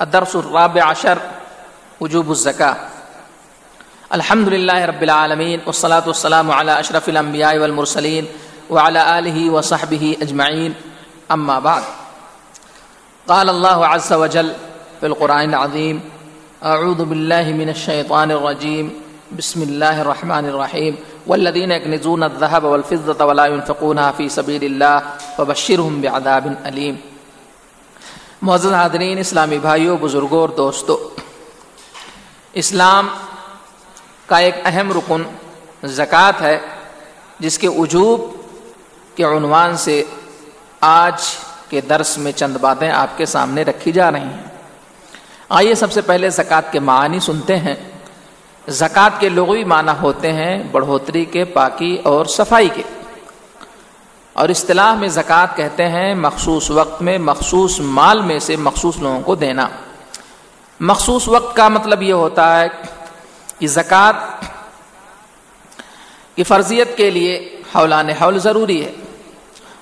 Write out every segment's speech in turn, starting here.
الدرس الرابع عشر، وجوب الزكاة الحمد لله رب العالمين والصلاة والسلام على أشرف الأنبياء والمرسلين وعلى آله وصحبه أجمعين أما بعد، قال الله عز وجل في القرآن العظيم أعوذ بالله من الشيطان الرجيم بسم الله الرحمن الرحيم والذين يكنزون الذهب والفضة ولا ينفقونها في سبيل الله فبشرهم بعذاب أليم معزز حاضرین اسلامی بھائیوں بزرگوں اور دوستوں اسلام کا ایک اہم رکن زکوٰۃ ہے، جس کے وجوب کے عنوان سے آج کے درس میں چند باتیں آپ کے سامنے رکھی جا رہی ہیں۔ آئیے سب سے پہلے زکوٰۃ کے معنی سنتے ہیں۔ زکوٰۃ کے لغوی معنی ہوتے ہیں بڑھوتری کے، پاکی اور صفائی کے۔ اور اصطلاح میں زکوٰۃ کہتے ہیں مخصوص وقت میں مخصوص مال میں سے مخصوص لوگوں کو دینا۔ مخصوص وقت کا مطلب یہ ہوتا ہے کہ زکوٰۃ کی فرضیت کے لیے حولان حول ضروری ہے۔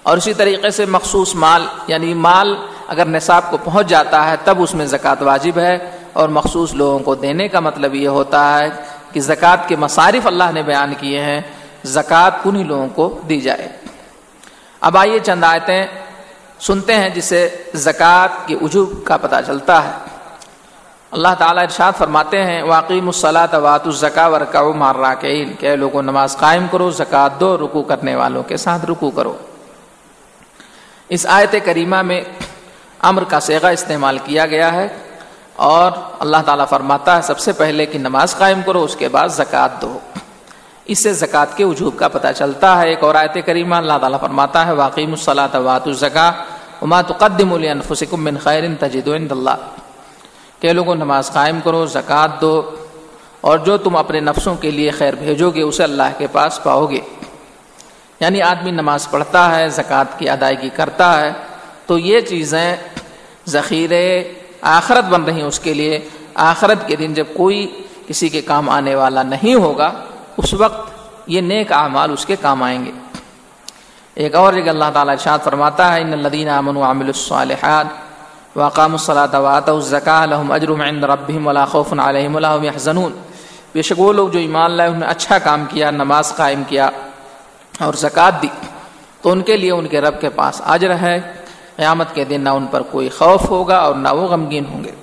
اور اسی طریقے سے مخصوص مال یعنی مال اگر نصاب کو پہنچ جاتا ہے تب اس میں زکوٰۃ واجب ہے۔ اور مخصوص لوگوں کو دینے کا مطلب یہ ہوتا ہے کہ زکوٰۃ کے مصارف اللہ نے بیان کیے ہیں۔ زکوٰۃ انہیں لوگوں کو دی جائے۔ اب آئیے چند آیتیں سنتے ہیں جسے زکوٰۃ کے وجوب کا پتہ چلتا ہے۔ اللہ تعالیٰ ارشاد فرماتے ہیں واقعی مصلاۃ وات الزکا ورکا مار راکین کہ لوگوں نماز قائم کرو، زکوٰۃ دو رکو کرنے والوں کے ساتھ رکو کرو۔ اس آیت کریمہ میں امر کا سیغہ استعمال کیا گیا ہے اور اللہ تعالیٰ فرماتا ہے، سب سے پہلے کہ نماز قائم کرو، اس کے بعد زکوٰۃ دو۔ اس سے زکوٰۃ کے وجوب کا پتہ چلتا ہے۔ ایک اور آیت کریمہ اللہ تعالیٰ فرماتا ہے واقعی مصلاۃ وات الزکا وما تقدم لانفسکم من خیر تجد عند اللہ کہ لوگوں، نماز قائم کرو، زکوٰۃ دو اور جو تم اپنے نفسوں کے لیے خیر بھیجو گے اسے اللہ کے پاس پاؤ گے یعنی آدمی نماز پڑھتا ہے، زکوٰۃ کی ادائیگی کرتا ہے، تو یہ چیزیں ذخیرے آخرت بن رہی ہیں۔ اس کے لیے آخرت کے دن جب کوئی کسی کے کام آنے والا نہیں ہوگا اس وقت یہ نیک اعمال اس کے کام آئیں گے۔ ایک اور جگہ اللہ تعالیٰ ارشاد فرماتا ہے، ان الدین امن عامل الصالحات وقام الصلاۃ وات الزکا الحم اجرم عند ربهم ولا خوف علیہم الحم يحزنون بے شک وہ لوگ جو ایمان لائے، انہوں نے اچھا کام کیا، نماز قائم کیا اور زکوٰۃ دی، تو ان کے لیے ان کے رب کے پاس اجر ہے۔ قیامت کے دن نہ ان پر کوئی خوف ہوگا اور نہ وہ غمگین ہوں گے۔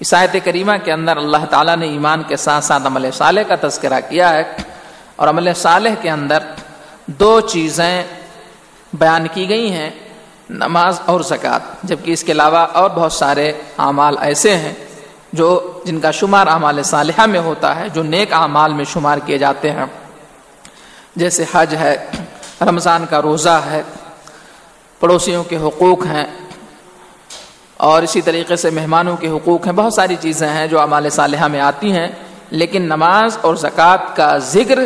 اس آیت کریمہ کے اندر اللہ تعالیٰ نے ایمان کے ساتھ ساتھ عمل صالح کا تذکرہ کیا ہے اور عمل صالح کے اندر دو چیزیں بیان کی گئی ہیں، نماز اور زکوٰۃ۔ جبکہ اس کے علاوہ اور بہت سارے اعمال ایسے ہیں جو جن کا شمار اعمال صالحہ میں ہوتا ہے، جو نیک اعمال میں شمار کیے جاتے ہیں۔ جیسے حج ہے، رمضان کا روزہ ہے، پڑوسیوں کے حقوق ہیں اور اسی طریقے سے مہمانوں کے حقوق ہیں۔ بہت ساری چیزیں ہیں جو اعمال صالحہ میں آتی ہیں، لیکن نماز اور زکوٰۃ کا ذکر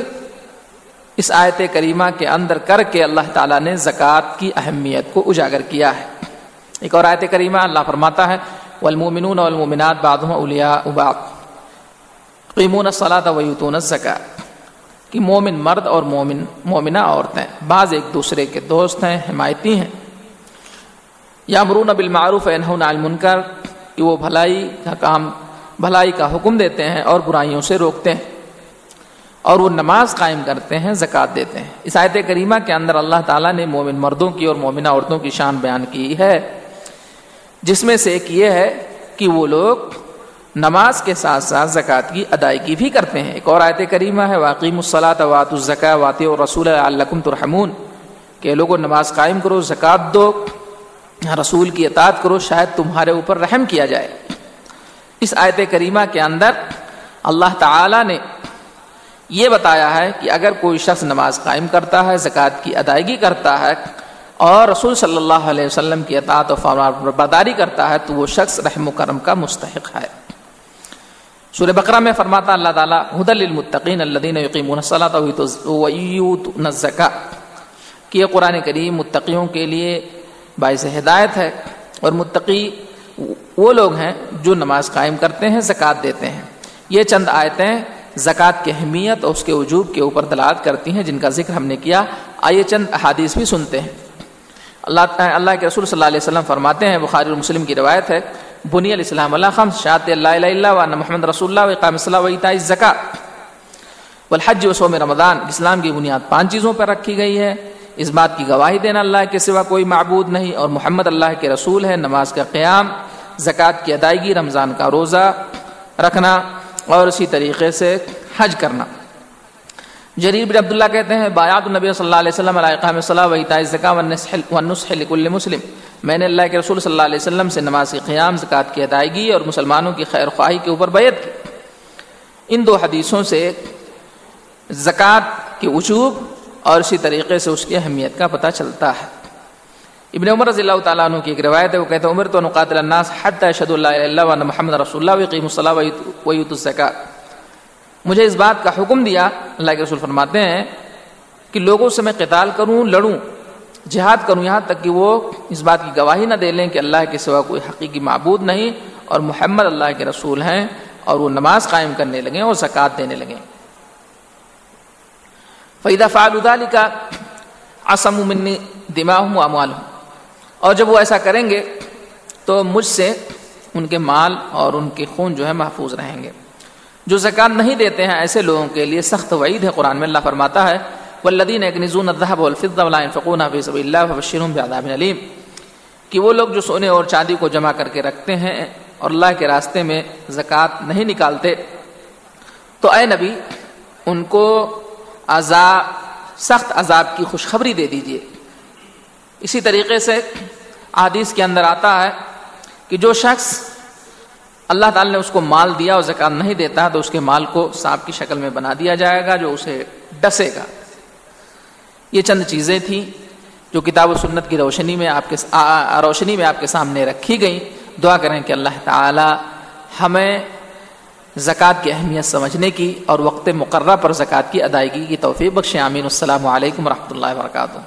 اس آیت کریمہ کے اندر کر کے اللہ تعالیٰ نے زکوٰۃ کی اہمیت کو اجاگر کیا ہے۔ ایک اور آیت کریمہ اللہ فرماتا ہے والمومنون والمومنات بعضهم اولیاء بعض۔ قیمون الصلاة ویوتون الزکاة کہ مومن مرد اور مومن، مومنہ عورتیں، بعض ایک دوسرے کے دوست ہیں، حمایتی ہیں۔ یا مرون بالمعروف انہون المنکر، کہ وہ بھلائی کا کام، بھلائی کا حکم دیتے ہیں اور برائیوں سے روکتے ہیں، اور وہ نماز قائم کرتے ہیں، زکوٰۃ دیتے ہیں۔ اس آیت کریمہ کے اندر اللہ تعالیٰ نے مومن مردوں کی اور مومنہ عورتوں کی شان بیان کی ہے، جس میں سے ایک یہ ہے کہ وہ لوگ نماز کے ساتھ ساتھ زکوٰۃ کی ادائیگی بھی کرتے ہیں۔ ایک اور آیت کریمہ ہے واقعی مصلاۃ وات الزکا وات اور رسول الکم ترحمون۔ کہ لوگوں نماز قائم کرو، زکوٰۃ دو۔ رسول کی اطاعت کرو، شاید تمہارے اوپر رحم کیا جائے۔ اس آیت کریمہ کے اندر اللہ تعالی نے یہ بتایا ہے کہ اگر کوئی شخص نماز قائم کرتا ہے، زکوٰۃ کی ادائیگی کرتا ہے اور رسول صلی اللہ علیہ وسلم کی اطاعت و برباداری کرتا ہے، تو وہ شخص رحم و کرم کا مستحق ہے۔ سورہ بقرہ میں فرماتا اللہ تعالیٰ حد المطقین الدین یقین الزکا کہ قرآن کریم متقیوں کے لیے باعث ہدایت ہے اور متقی وہ لوگ ہیں جو نماز قائم کرتے ہیں، زکوٰۃ دیتے ہیں۔ یہ چند آیتیں زکوٰۃ کی اہمیت اور اس کے وجوب کے اوپر دلالت کرتی ہیں، جن کا ذکر ہم نے کیا۔ آئیے چند احادیث بھی سنتے ہیں۔ اللہ اللہ کے رسول صلی اللہ علیہ وسلم فرماتے ہیں، بخاری المسلم کی روایت ہے، بنی الاسلام اللہ خمس شاط اللہ اللہ و محمد رسول اللہ اقام صلاح و زکا والحج و سوم رمضان، اسلام کی بنیاد پانچ چیزوں پر رکھی گئی ہے۔ اس بات کی گواہی دینا اللہ کے سوا کوئی معبود نہیں اور محمد اللہ کے رسول ہے، نماز کا قیام، زکوٰۃ کی ادائیگی، رمضان کا روزہ رکھنا اور اسی طریقے سے حج کرنا۔ جریر بن عبداللہ کہتے ہیں، بایات النبی صلی اللہ علیہ وسلم علیہ صلاح و لکل مسلم۔ میں نے اللہ کے رسول صلی اللہ علیہ وسلم سے نماز قیام، زکوٰۃ کی ادائیگی اور مسلمانوں کی خیر خواہی کے اوپر بیت کی۔ ان دو حدیثوں سے زکوٰۃ کے وجوب اور اسی طریقے سے اس کی اہمیت کا پتہ چلتا ہے۔ ابن عمر رضی اللہ تعالیٰ عنہ کی ایک روایت ہے، وہ کہتے ہیں، عمر تو نقاتل الناس حتی شد اللہ اللہ محمد رسول اللہ وقیم صلاح ویت الزکات مجھے اس بات کا حکم دیا، اللہ کے رسول فرماتے ہیں کہ لوگوں سے میں قتال کروں، لڑوں، جہاد کروں، یہاں تک کہ وہ اس بات کی گواہی نہ دے لیں کہ اللہ کے سوا کوئی حقیقی معبود نہیں اور محمد اللہ کے رسول ہیں اور وہ نماز قائم کرنے لگیں اور زکوٰۃ دینے لگیں۔ فیدہ فعال کا آسم منی دماغ ہوں اموال ہوں اور جب وہ ایسا کریں گے تو مجھ سے ان کے مال اور ان کے خون جو ہے محفوظ رہیں گے۔ جو زکات نہیں دیتے ہیں ایسے لوگوں کے لیے سخت وعید ہے۔ قرآن میں اللہ فرماتا ہے والذین یکنزون الذهب والفضة ولا ينفقونها في سبيل الله فبشرهم بعذاب الیم کہ وہ لوگ جو سونے اور چاندی کو جمع کر کے رکھتے ہیں اور اللہ کے راستے میں زکوٰۃ نہیں نکالتے۔ تو اے نبی، ان کو عذاب، سخت عذاب کی خوشخبری دے دیجیے۔ اسی طریقے سے حدیث کے اندر آتا ہے کہ جو شخص اللہ تعالی نے اس کو مال دیا اور زکات نہیں دیتا تو اس کے مال کو سانپ کی شکل میں بنا دیا جائے گا جو اسے ڈسے گا۔ یہ چند چیزیں تھیں جو کتاب و سنت کی روشنی میں آپ کے روشنی میں آپ کے سامنے رکھی گئیں۔ دعا کریں کہ اللہ تعالی ہمیں زکوٰۃ کی اہمیت سمجھنے کی اور وقت مقررہ پر زکوٰۃ کی ادائیگی کی توفیق بخش امین السلام علیکم و رحمۃ اللہ وبرکاتہ.